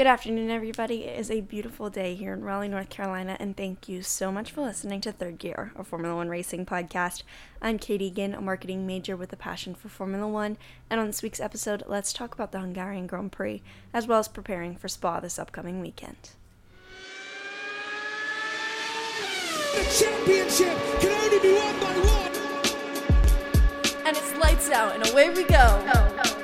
Good afternoon, everybody. It is a beautiful day here in Raleigh, North Carolina, and thank you so much for listening to Third Gear, a Formula One racing podcast. I'm Kate Eagan, a marketing major with a passion for Formula One, and on this week's episode, let's talk about the Hungarian Grand Prix, as well as preparing for Spa this upcoming weekend. The championship can only be won by one. And it's lights out, and away we go. Oh, oh.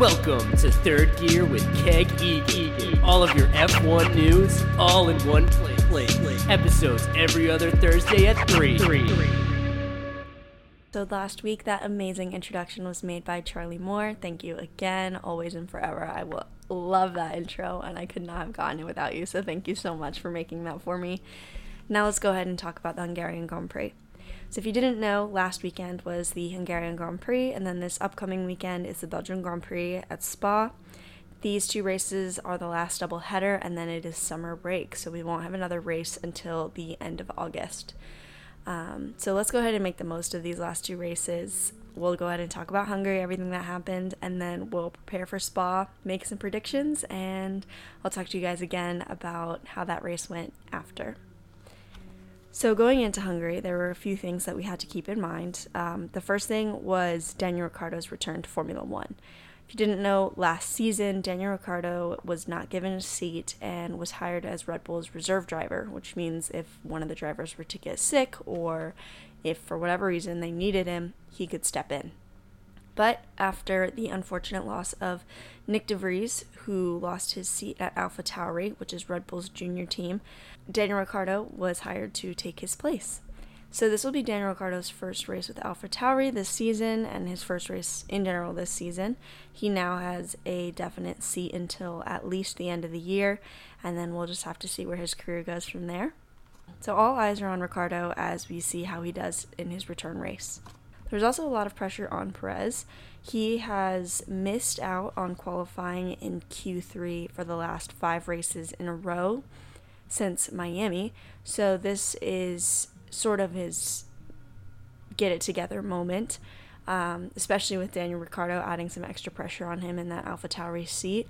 Welcome to Third Gear with Kate Eagan. All of your F1 news, all in one place. Episodes every other Thursday at 3. So last week, that amazing introduction was made by Charlie Moore. Thank you again, always and forever. I will love that intro, and I could not have gotten it without you. So thank you so much for making that for me. Now let's go ahead and talk about the Hungarian Grand Prix. So, if you didn't know, last weekend was the Hungarian Grand Prix, and then this upcoming weekend is the Belgian Grand Prix at Spa. These two races are the last double header, and then it is summer break, so we won't have another race until the end of August. Um, so, let's go ahead and make the most of these last two races. We'll go ahead and talk about Hungary, everything that happened, and then we'll prepare for Spa, make some predictions, and I'll talk to you guys again about how that race went after. So, going into Hungary, there were a few things that we had to keep in mind. Um, the first thing was Daniel Ricciardo's return to Formula One. If you didn't know, last season, Daniel Ricciardo was not given a seat and was hired as Red Bull's reserve driver, which means if one of the drivers were to get sick or if for whatever reason they needed him, he could step in. But after the unfortunate loss of Nick de Vries, who lost his seat at Alpha Tauri, which is Red Bull's junior team, Daniel Ricciardo was hired to take his place. So this will be Daniel Ricciardo's first race with Alpha Tauri this season and his first race in general this season. He now has a definite seat until at least the end of the year, and then we'll just have to see where his career goes from there. So all eyes are on Ricciardo as we see how he does in his return race. There's also a lot of pressure on Perez. He has missed out on qualifying in Q3 for the last five races in a row since Miami. So this is sort of his get it together moment, um, especially with Daniel Ricciardo adding some extra pressure on him in that Alpha Tauri seat.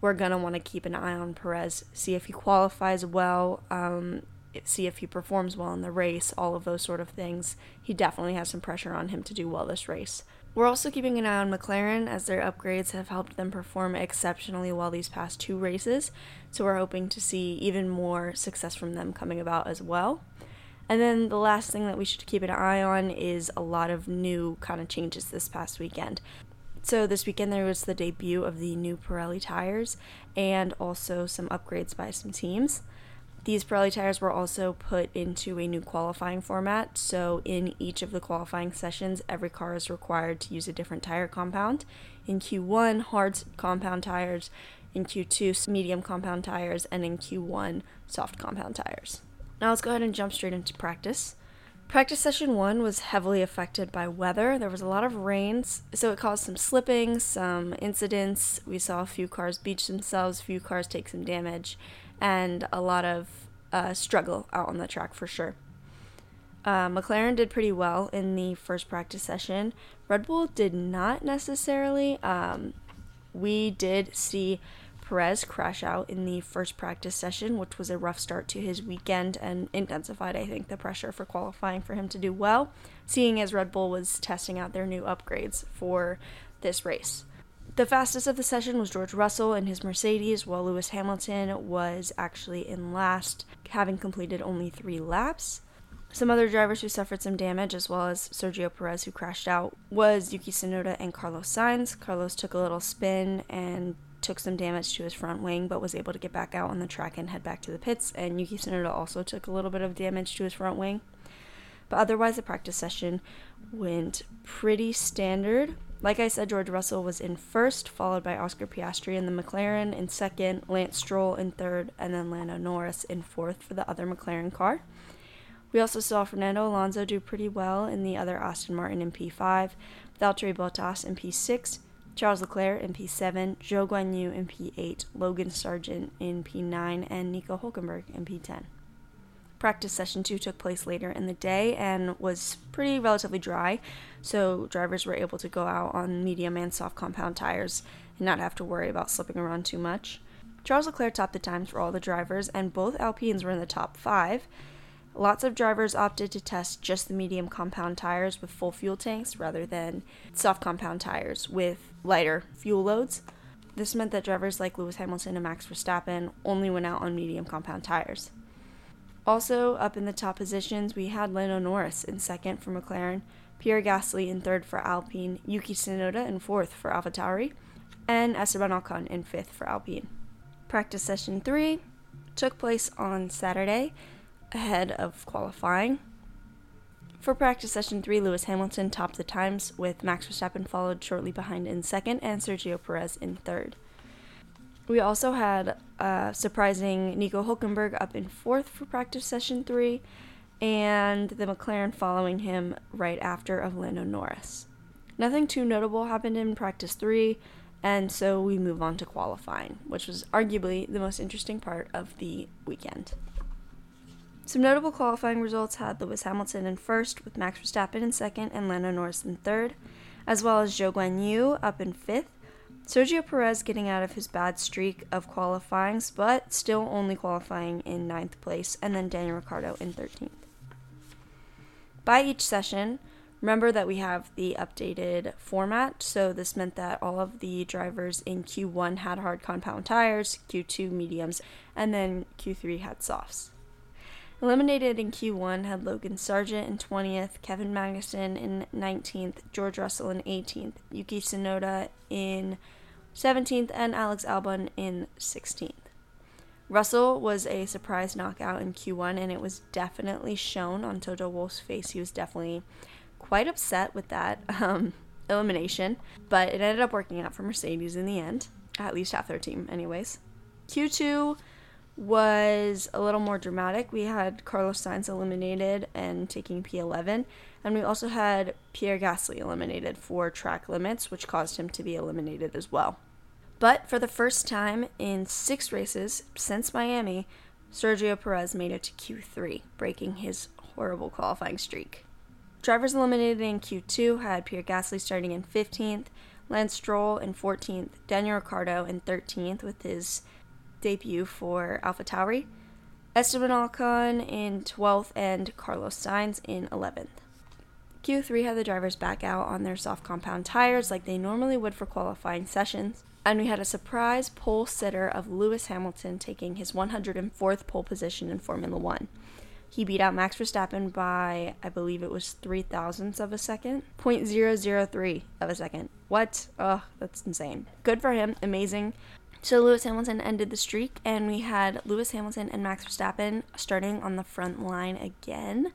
We're going to want to keep an eye on Perez, see if he qualifies well, um, see if he performs well in the race, all of those sort of things. He definitely has some pressure on him to do well this race. We're also keeping an eye on McLaren as their upgrades have helped them perform exceptionally well these past two races. So we're hoping to see even more success from them coming about as well. And then the last thing that we should keep an eye on is a lot of new kind of changes this past weekend. So this weekend there was the debut of the new Pirelli tires and also some upgrades by some teams. These Pirelli tires were also put into a new qualifying format, so in each of the qualifying sessions, every car is required to use a different tire compound. In Q1, hard compound tires, in Q2, medium compound tires, and in Q1, soft compound tires. Now let's go ahead and jump straight into practice. Practice session one was heavily affected by weather. There was a lot of rains, so it caused some slipping, some incidents. We saw a few cars beach themselves, a few cars take some damage, and a lot of uh, struggle out on the track for sure. Uh, McLaren did pretty well in the first practice session. Red Bull did not necessarily. Um, we did see Perez crash out in the first practice session, which was a rough start to his weekend and intensified, I think, the pressure for qualifying for him to do well, seeing as Red Bull was testing out their new upgrades for this race. The fastest of the session was George Russell in his Mercedes, while Lewis Hamilton was actually in last, having completed only three laps. Some other drivers who suffered some damage, as well as Sergio Perez, who crashed out, was Yuki Tsunoda and Carlos Sainz. Carlos took a little spin and took some damage to his front wing, but was able to get back out on the track and head back to the pits. And Yuki Tsunoda also took a little bit of damage to his front wing. But otherwise, the practice session went pretty standard. Like I said, George Russell was in first, followed by Oscar Piastri in the McLaren in second, Lance Stroll in third, and then Lando Norris in fourth for the other McLaren car. We also saw Fernando Alonso do pretty well in the other Aston Martin in P5, Valtteri Bottas in P6, Charles Leclerc in P7, Zhou Guanyu in P8, Logan Sargeant in P9, and Nico Hulkenberg in P10. Practice session two took place later in the day and was pretty relatively dry, so drivers were able to go out on medium and soft compound tires and not have to worry about slipping around too much. Charles Leclerc topped the times for all the drivers, and both Alpines were in the top five. Lots of drivers opted to test just the medium compound tires with full fuel tanks rather than soft compound tires with lighter fuel loads. This meant that drivers like Lewis Hamilton and Max Verstappen only went out on medium compound tires. Also, up in the top positions, we had Lando Norris in second for McLaren, Pierre Gasly in third for Alpine, Yuki Tsunoda in fourth for AlphaTauri, and Esteban Ocon in fifth for Alpine. Practice session three took place on Saturday ahead of qualifying. For practice session three, Lewis Hamilton topped the times, with Max Verstappen followed shortly behind in second and Sergio Perez in third. We also had uh, surprising Nico Hulkenberg up in fourth for practice session three, and the McLaren following him right after of Lando Norris. Nothing too notable happened in practice three, and so we move on to qualifying, which was arguably the most interesting part of the weekend. Some notable qualifying results had Lewis Hamilton in first, with Max Verstappen in second and Lando Norris in third, as well as Zhou Guanyu up in fifth. Sergio Perez getting out of his bad streak of qualifyings, but still only qualifying in ninth place, and then Daniel Ricciardo in 13th. By each session, remember that we have the updated format, so this meant that all of the drivers in Q1 had hard compound tires, Q2 mediums, and then Q3 had softs. Eliminated in Q1 had Logan Sargeant in 20th, Kevin Magnussen in 19th, George Russell in 18th, Yuki Tsunoda in 17th, and Alex Albon in 16th. Russell was a surprise knockout in Q1, and it was definitely shown on Toto Wolff's face. He was definitely quite upset with that um, elimination, but it ended up working out for Mercedes in the end, at least half their team, anyways. Q2 was a little more dramatic. We had Carlos Sainz eliminated and taking P11, and we also had Pierre Gasly eliminated for track limits, which caused him to be eliminated as well. But for the first time in six races since Miami, Sergio Perez made it to Q3, breaking his horrible qualifying streak. Drivers eliminated in Q2 had Pierre Gasly starting in 15th, Lance Stroll in 14th, Daniel Ricciardo in 13th with his debut for AlphaTauri, Esteban Ocon in 12th, and Carlos Sainz in 11th. Q3 had the drivers back out on their soft compound tires like they normally would for qualifying sessions, and we had a surprise pole sitter of Lewis Hamilton taking his 104th pole position in Formula One. He beat out Max Verstappen by, I believe it was three thousandths of a second, 0.003 of a second. What? Ugh, that's insane. Good for him. Amazing. So Lewis Hamilton ended the streak, and we had Lewis Hamilton and Max Verstappen starting on the front line again.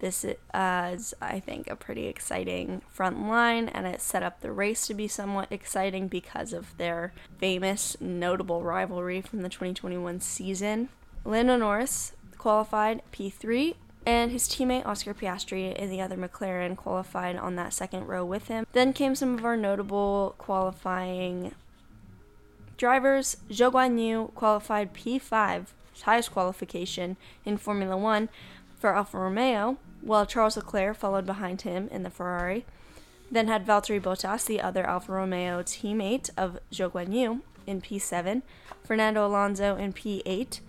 This is, I think, a pretty exciting front line, and it set up the race to be somewhat exciting because of their famous, notable rivalry from the 2021 season. Lando Norris qualified P3, and his teammate Oscar Piastri in the other McLaren qualified on that second row with him. Then came some of our notable qualifying drivers. Zhou Guanyu qualified P5, his highest qualification in Formula One for Alfa Romeo, while Charles Leclerc followed behind him in the Ferrari. Then had Valtteri Bottas, the other Alfa Romeo teammate of Zhou Guanyu, in P7, Fernando Alonso in P8,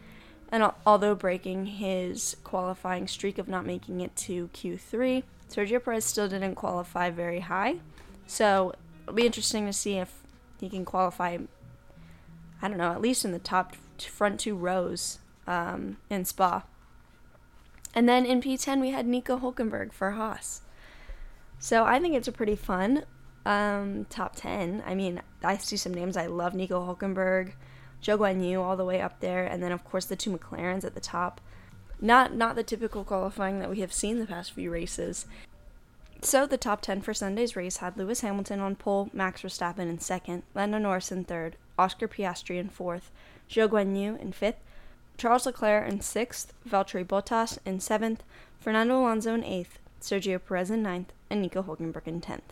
and al- although breaking his qualifying streak of not making it to Q3, Sergio Perez still didn't qualify very high. So it'll be interesting to see if he can qualify, I don't know, at least in the top front two rows um, in Spa. And then in P10, we had Nico Hulkenberg for Haas. So I think it's a pretty fun um, top 10. I mean, I see some names. I love Nico Hulkenberg, Zhou Guanyu all the way up there, and then of course the two McLarens at the top. Not not the typical qualifying that we have seen the past few races. So the top 10 for Sunday's race had Lewis Hamilton on pole, Max Verstappen in second, Lando Norris in third, Oscar Piastri in fourth, Zhou Guanyu in fifth, Charles Leclerc in sixth, Valtteri Bottas in seventh, Fernando Alonso in eighth, Sergio Perez in ninth, and Nico Hulkenberg in tenth.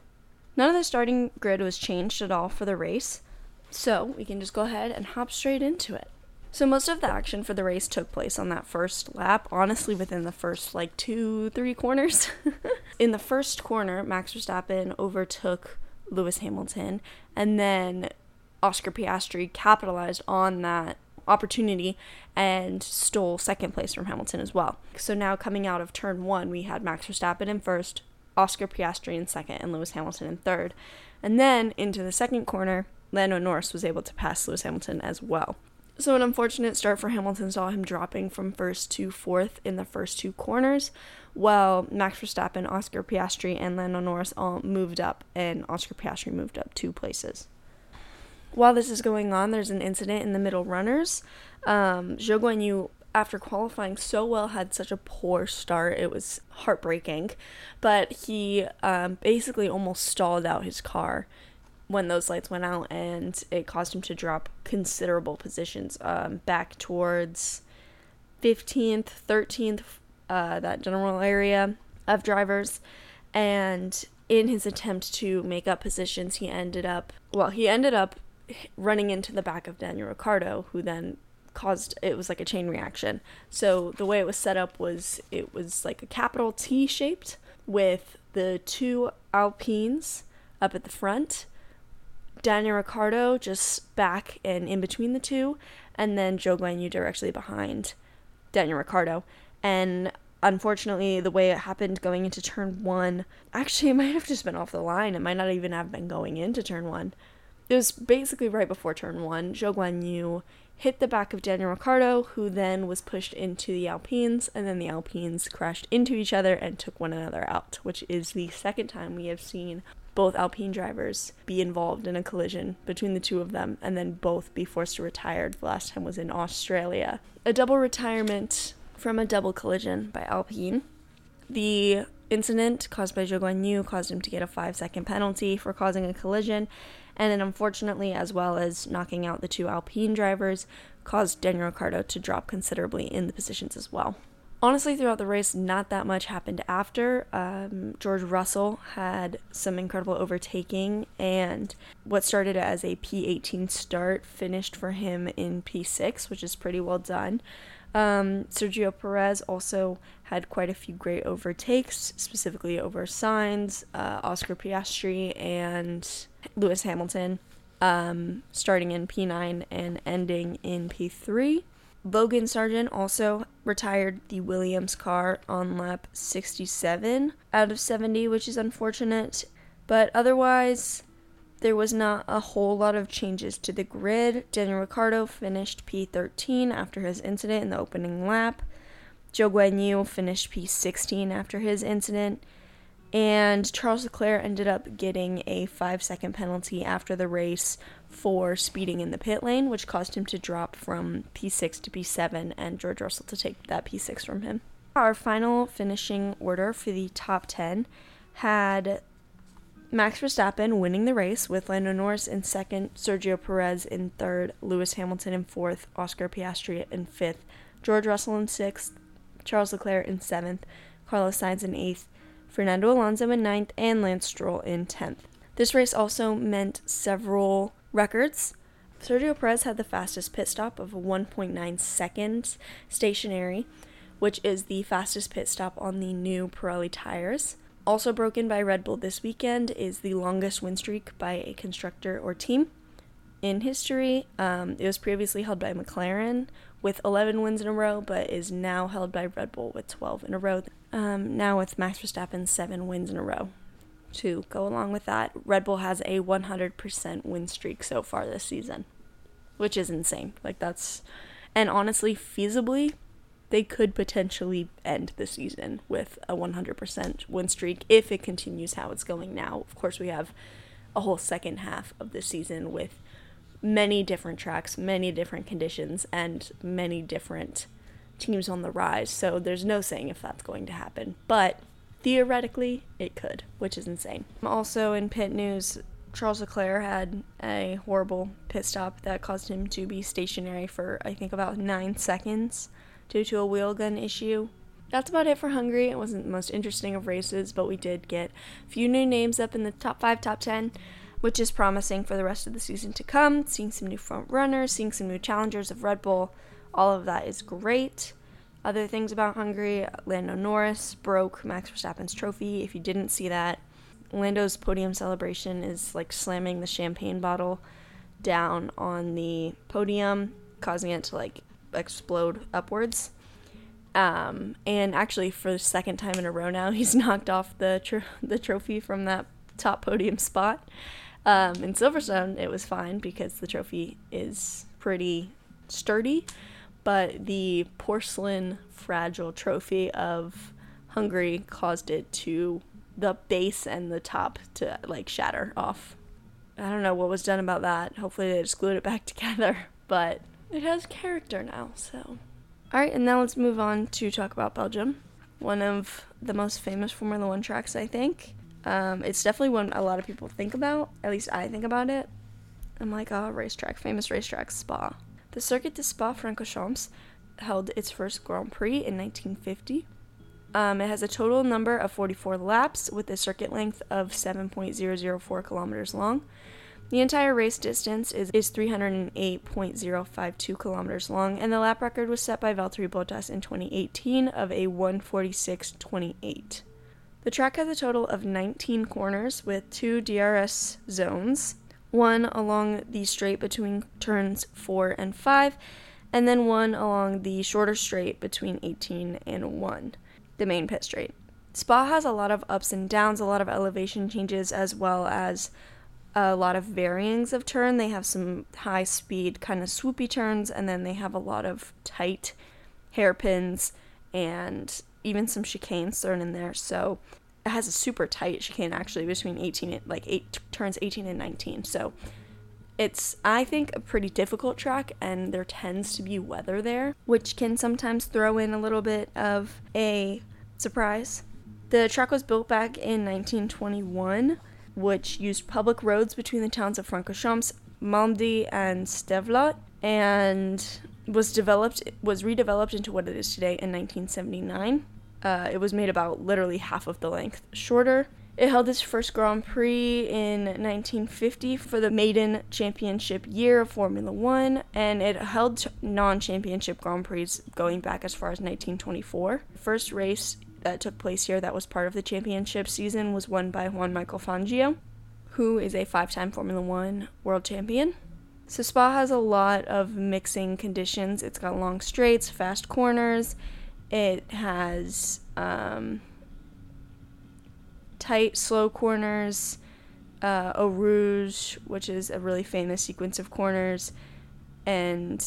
None of the starting grid was changed at all for the race, so we can just go ahead and hop straight into it. So most of the action for the race took place on that first lap, honestly within the first like two, three corners. in the first corner, Max Verstappen overtook Lewis Hamilton, and then Oscar Piastri capitalized on that opportunity and stole second place from Hamilton as well. So now coming out of turn one, we had Max Verstappen in first, Oscar Piastri in second, and Lewis Hamilton in third. And then into the second corner, Lando Norris was able to pass Lewis Hamilton as well. So, an unfortunate start for Hamilton saw him dropping from first to fourth in the first two corners, while Max Verstappen, Oscar Piastri, and Lando Norris all moved up, and Oscar Piastri moved up two places. While this is going on, there's an incident in the middle runners. Um, Zhou Guanyu, after qualifying so well, had such a poor start. It was heartbreaking, but he um, basically almost stalled out his car when those lights went out, and it caused him to drop considerable positions um, back towards 15th, 13th, uh, that general area of drivers. And in his attempt to make up positions, he ended up, well, he ended up running into the back of Daniel Ricciardo, who then caused it was like a chain reaction. So the way it was set up was it was like a capital T shaped with the two Alpines up at the front Daniel Ricciardo just back and in between the two, and then Zhou Guanyu directly behind Daniel Ricciardo. And unfortunately, the way it happened going into turn one, actually, it might have just been off the line. It might not even have been going into turn one. It was basically right before turn one. Zhou Guanyu hit the back of Daniel Ricciardo, who then was pushed into the Alpines, and then the Alpines crashed into each other and took one another out, which is the second time we have seen both Alpine drivers be involved in a collision between the two of them and then both be forced to retire. The last time was in Australia. A double retirement from a double collision by Alpine. The incident caused by Zhou Guanyu caused him to get a five second penalty for causing a collision, and then unfortunately, as well as knocking out the two Alpine drivers, caused Daniel Ricciardo to drop considerably in the positions as well honestly, throughout the race, not that much happened after. Um, George Russell had some incredible overtaking, and what started as a P18 start finished for him in P6, which is pretty well done. Um, Sergio Perez also had quite a few great overtakes, specifically over Sainz, uh, Oscar Piastri, and Lewis Hamilton, um, starting in P9 and ending in P3. Logan Sargeant also retired the Williams car on lap 67 out of 70, which is unfortunate. But otherwise, there was not a whole lot of changes to the grid. Daniel Ricciardo finished P13 after his incident in the opening lap. Zhou Guanyu finished P16 after his incident. And Charles Leclerc ended up getting a five second penalty after the race for speeding in the pit lane, which caused him to drop from P6 to P7 and George Russell to take that P6 from him. Our final finishing order for the top 10 had Max Verstappen winning the race with Lando Norris in second, Sergio Perez in third, Lewis Hamilton in fourth, Oscar Piastri in fifth, George Russell in sixth, Charles Leclerc in seventh, Carlos Sainz in eighth, Fernando Alonso in ninth, and Lance Stroll in tenth. This race also meant several records. Sergio Perez had the fastest pit stop of 1.9 seconds stationary, which is the fastest pit stop on the new Pirelli tires. Also broken by Red Bull this weekend is the longest win streak by a constructor or team in history. Um, it was previously held by McLaren with 11 wins in a row, but is now held by Red Bull with 12 in a row. Um, now with Max Verstappen, seven wins in a row to go along with that, Red Bull has a 100% win streak so far this season, which is insane. Like, that's, and honestly, feasibly, they could potentially end the season with a 100% win streak if it continues how it's going now. Of course, we have a whole second half of the season with many different tracks, many different conditions, and many different teams on the rise. So there's no saying if that's going to happen. But Theoretically, it could, which is insane. Also, in pit news, Charles Leclerc had a horrible pit stop that caused him to be stationary for, I think, about nine seconds due to a wheel gun issue. That's about it for Hungary. It wasn't the most interesting of races, but we did get a few new names up in the top five, top ten, which is promising for the rest of the season to come. Seeing some new front runners, seeing some new challengers of Red Bull, all of that is great. Other things about Hungary Lando Norris broke Max Verstappen's trophy. If you didn't see that, Lando's podium celebration is like slamming the champagne bottle down on the podium causing it to like explode upwards. Um, and actually, for the second time in a row now, he's knocked off the tr- the trophy from that top podium spot. Um, in Silverstone, it was fine because the trophy is pretty sturdy, but the porcelain fragile trophy of Hungary caused it to the base and the top to like shatter off. I don't know what was done about that. Hopefully, they just glued it back together, but it has character now, so. Alright, and now let's move on to talk about Belgium. One of the most famous Formula One tracks, I think. Um, it's definitely one a lot of people think about. At least I think about it. I'm like, oh, racetrack, famous racetrack, Spa. The Circuit de Spa Francorchamps held its first Grand Prix in 1950. Um, it has a total number of 44 laps with a circuit length of 7.004 kilometers long. The entire race distance is, is 308.052 kilometers long, and the lap record was set by Valtteri Bottas in 2018 of a 146.28. The track has a total of 19 corners with two DRS zones, one along the straight between turns 4 and 5, and then one along the shorter straight between 18 and 1, the main pit straight. Spa has a lot of ups and downs, a lot of elevation changes, as well as a lot of varyings of turn. They have some high speed, kind of swoopy turns, and then they have a lot of tight hairpins and even some chicanes thrown in there. So it has a super tight chicane actually between 18 and like eight turns 18 and 19. So it's I think a pretty difficult track and there tends to be weather there, which can sometimes throw in a little bit of a surprise. The track was built back in 1921, which used public roads between the towns of Francorchamps, Malmedy, and Stavelot, and was developed was redeveloped into what it is today in 1979. Uh, it was made about literally half of the length shorter. It held its first Grand Prix in 1950 for the maiden championship year of Formula One, and it held non championship Grand Prix going back as far as 1924. First race that took place here that was part of the championship season was won by Juan Michael Fangio, who is a five time Formula One world champion. So, Spa has a lot of mixing conditions. It's got long straights, fast corners, it has um, tight, slow corners, uh, Rouge, which is a really famous sequence of corners, and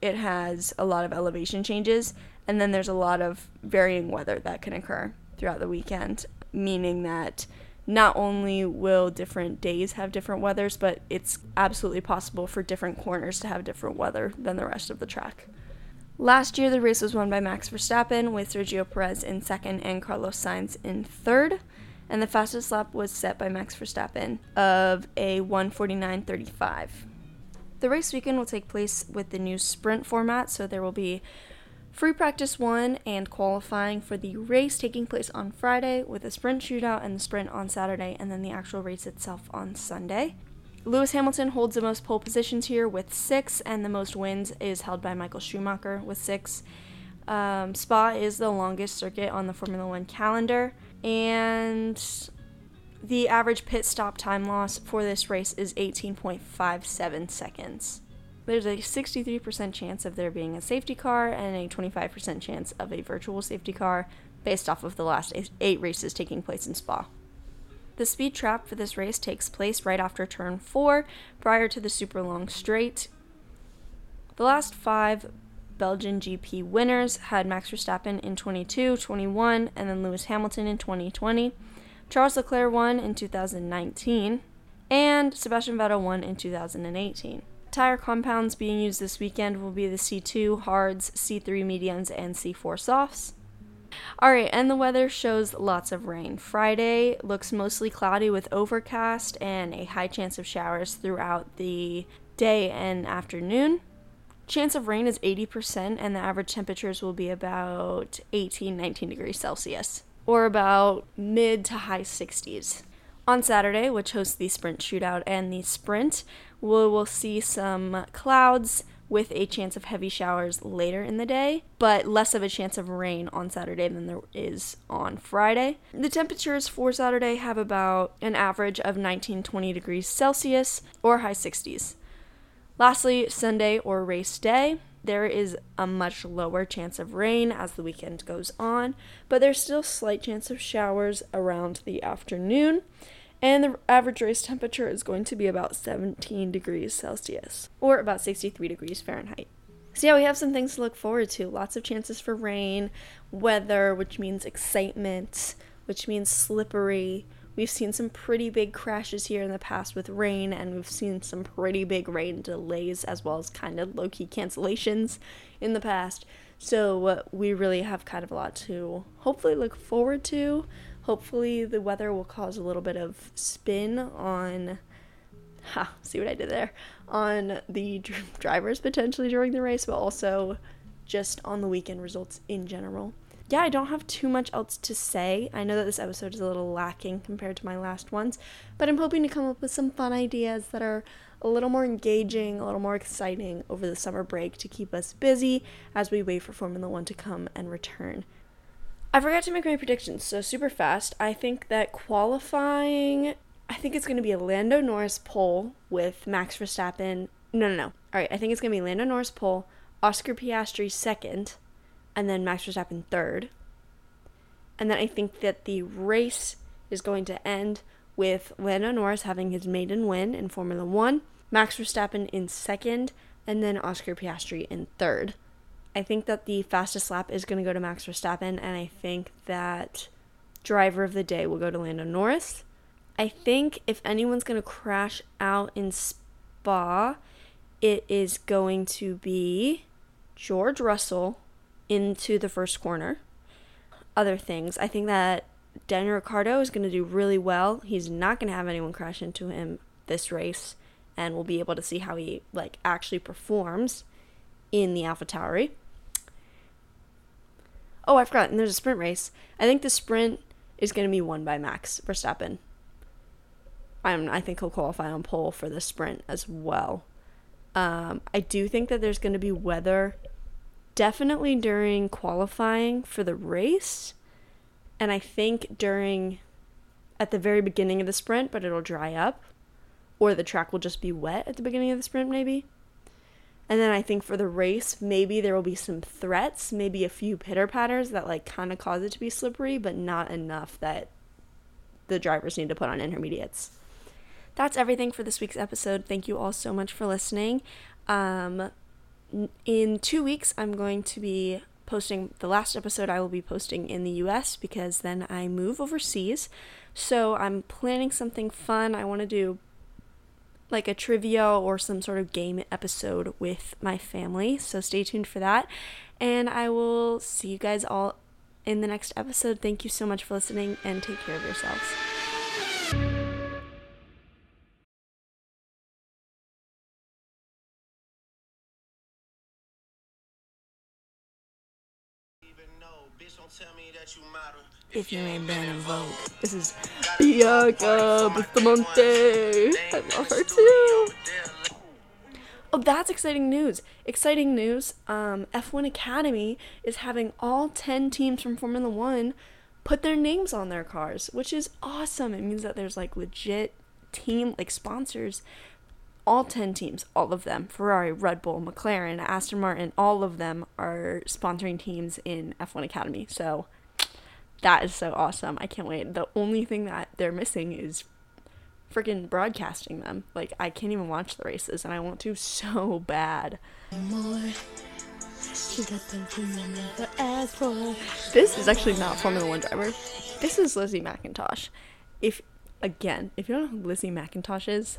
it has a lot of elevation changes. And then there's a lot of varying weather that can occur throughout the weekend, meaning that not only will different days have different weathers, but it's absolutely possible for different corners to have different weather than the rest of the track. Last year, the race was won by Max Verstappen, with Sergio Perez in second and Carlos Sainz in third. And the fastest lap was set by Max Verstappen of a 149.35. The race weekend will take place with the new sprint format, so there will be free practice one and qualifying for the race taking place on Friday, with a sprint shootout and the sprint on Saturday, and then the actual race itself on Sunday. Lewis Hamilton holds the most pole positions here with six, and the most wins is held by Michael Schumacher with six. Um, Spa is the longest circuit on the Formula One calendar, and the average pit stop time loss for this race is 18.57 seconds. There's a 63% chance of there being a safety car and a 25% chance of a virtual safety car based off of the last eight races taking place in Spa. The speed trap for this race takes place right after turn 4, prior to the super long straight. The last five Belgian GP winners had Max Verstappen in 22, 21, and then Lewis Hamilton in 2020. Charles Leclerc won in 2019, and Sebastian Vettel won in 2018. Tire compounds being used this weekend will be the C2 hards, C3 mediums, and C4 softs. All right, and the weather shows lots of rain. Friday looks mostly cloudy with overcast and a high chance of showers throughout the day and afternoon. Chance of rain is 80%, and the average temperatures will be about 18 19 degrees Celsius, or about mid to high 60s. On Saturday, which hosts the sprint shootout and the sprint, we will see some clouds with a chance of heavy showers later in the day, but less of a chance of rain on Saturday than there is on Friday. The temperatures for Saturday have about an average of 19 20 degrees Celsius or high 60s. Lastly, Sunday or race day. There is a much lower chance of rain as the weekend goes on, but there's still slight chance of showers around the afternoon. And the average race temperature is going to be about 17 degrees Celsius or about 63 degrees Fahrenheit. So, yeah, we have some things to look forward to. Lots of chances for rain, weather, which means excitement, which means slippery. We've seen some pretty big crashes here in the past with rain, and we've seen some pretty big rain delays as well as kind of low key cancellations in the past. So, we really have kind of a lot to hopefully look forward to. Hopefully, the weather will cause a little bit of spin on ha, see what I did there, on the dr- drivers potentially during the race, but also just on the weekend results in general. Yeah, I don't have too much else to say. I know that this episode is a little lacking compared to my last ones, but I'm hoping to come up with some fun ideas that are a little more engaging, a little more exciting over the summer break to keep us busy as we wait for Formula One to come and return. I forgot to make my predictions, so super fast. I think that qualifying I think it's going to be a Lando Norris pole with Max Verstappen. No, no, no. All right, I think it's going to be Lando Norris pole, Oscar Piastri second, and then Max Verstappen third. And then I think that the race is going to end with Lando Norris having his maiden win in Formula One, Max Verstappen in second, and then Oscar Piastri in third. I think that the fastest lap is going to go to Max Verstappen, and I think that driver of the day will go to Lando Norris. I think if anyone's going to crash out in Spa, it is going to be George Russell into the first corner. Other things, I think that Daniel Ricciardo is going to do really well. He's not going to have anyone crash into him this race, and we'll be able to see how he like actually performs in the AlphaTauri. Oh, I forgot. And there's a sprint race. I think the sprint is going to be won by Max Verstappen. I'm, I think he'll qualify on pole for the sprint as well. Um, I do think that there's going to be weather definitely during qualifying for the race. And I think during, at the very beginning of the sprint, but it'll dry up. Or the track will just be wet at the beginning of the sprint, maybe. And then I think for the race, maybe there will be some threats, maybe a few pitter patters that like kind of cause it to be slippery, but not enough that the drivers need to put on intermediates that's everything for this week's episode. Thank you all so much for listening. Um, in two weeks, I'm going to be posting the last episode I will be posting in the US because then I move overseas. So I'm planning something fun. I want to do like a trivia or some sort of game episode with my family. So stay tuned for that. And I will see you guys all in the next episode. Thank you so much for listening and take care of yourselves. If you ain't been in Vogue, this is Bianca Bustamante. I love her too. Oh, that's exciting news! Exciting news. Um, F1 Academy is having all 10 teams from Formula One put their names on their cars, which is awesome. It means that there's like legit team, like sponsors all 10 teams, all of them Ferrari, Red Bull, McLaren, Aston Martin, all of them are sponsoring teams in F1 Academy. So that is so awesome. I can't wait. The only thing that they're missing is freaking broadcasting them. Like, I can't even watch the races, and I want to so bad. This is actually not Formula One driver. This is Lissie Mackintosh. If again, if you don't know who Lissie Mackintosh is,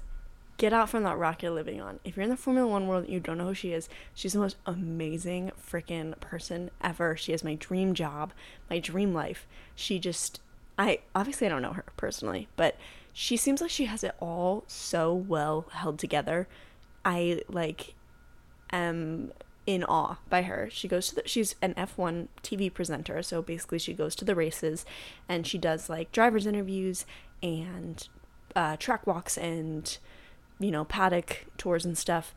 get out from that rock you're living on. If you're in the Formula One world and you don't know who she is, she's the most amazing freaking person ever. She has my dream job, my dream life. She just, I obviously I don't know her personally, but she seems like she has it all so well held together. I like am in awe by her. She goes to the, she's an F1 TV presenter, so basically she goes to the races and she does like drivers interviews and uh, track walks and you know, paddock tours and stuff,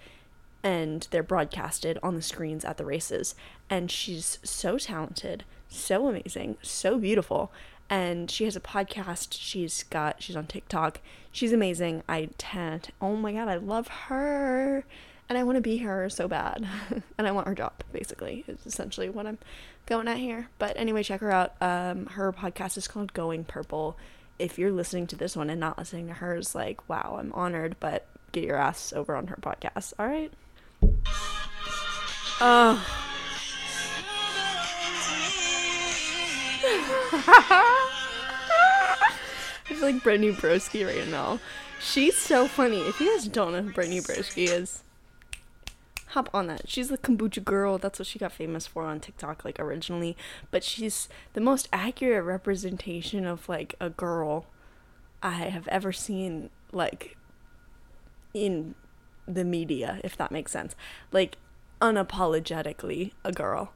and they're broadcasted on the screens at the races. And she's so talented, so amazing, so beautiful. And she has a podcast. She's got, she's on TikTok. She's amazing. I tend, oh my God, I love her. and I want to be her so bad, and I want her job. Basically, is essentially what I'm going at here. But anyway, check her out. Um, her podcast is called Going Purple. If you're listening to this one and not listening to hers, like, wow, I'm honored. But get your ass over on her podcast. All right. Oh. I feel like Brittany Broski right now. She's so funny. If you guys don't know who Brittany Broski is, hop on that. She's the kombucha girl. That's what she got famous for on TikTok, like originally. But she's the most accurate representation of like a girl I have ever seen, like in the media, if that makes sense. Like unapologetically a girl.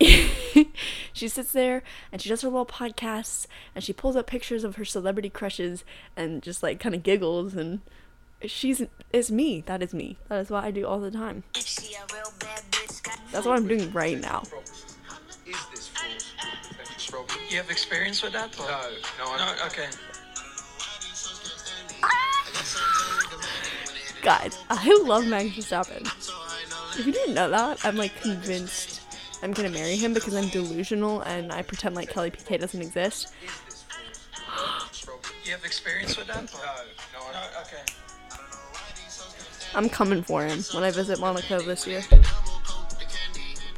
she sits there and she does her little podcasts and she pulls up pictures of her celebrity crushes and just like kind of giggles and she's it's me that is me that is what i do all the time that's what i'm doing right now Is this force perfection, Rob? You have experience with that? Or? No, no, No, okay. Guys i love max verstappen. If you didn't know that i'm like convinced i'm gonna marry him because i'm delusional and i pretend like kelly piquet doesn't exist. You have experience with that? No, no, No, okay. i'm coming for him when i visit monaco this year.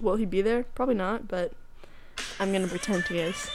Will he be there? Probably not but i'm gonna pretend he is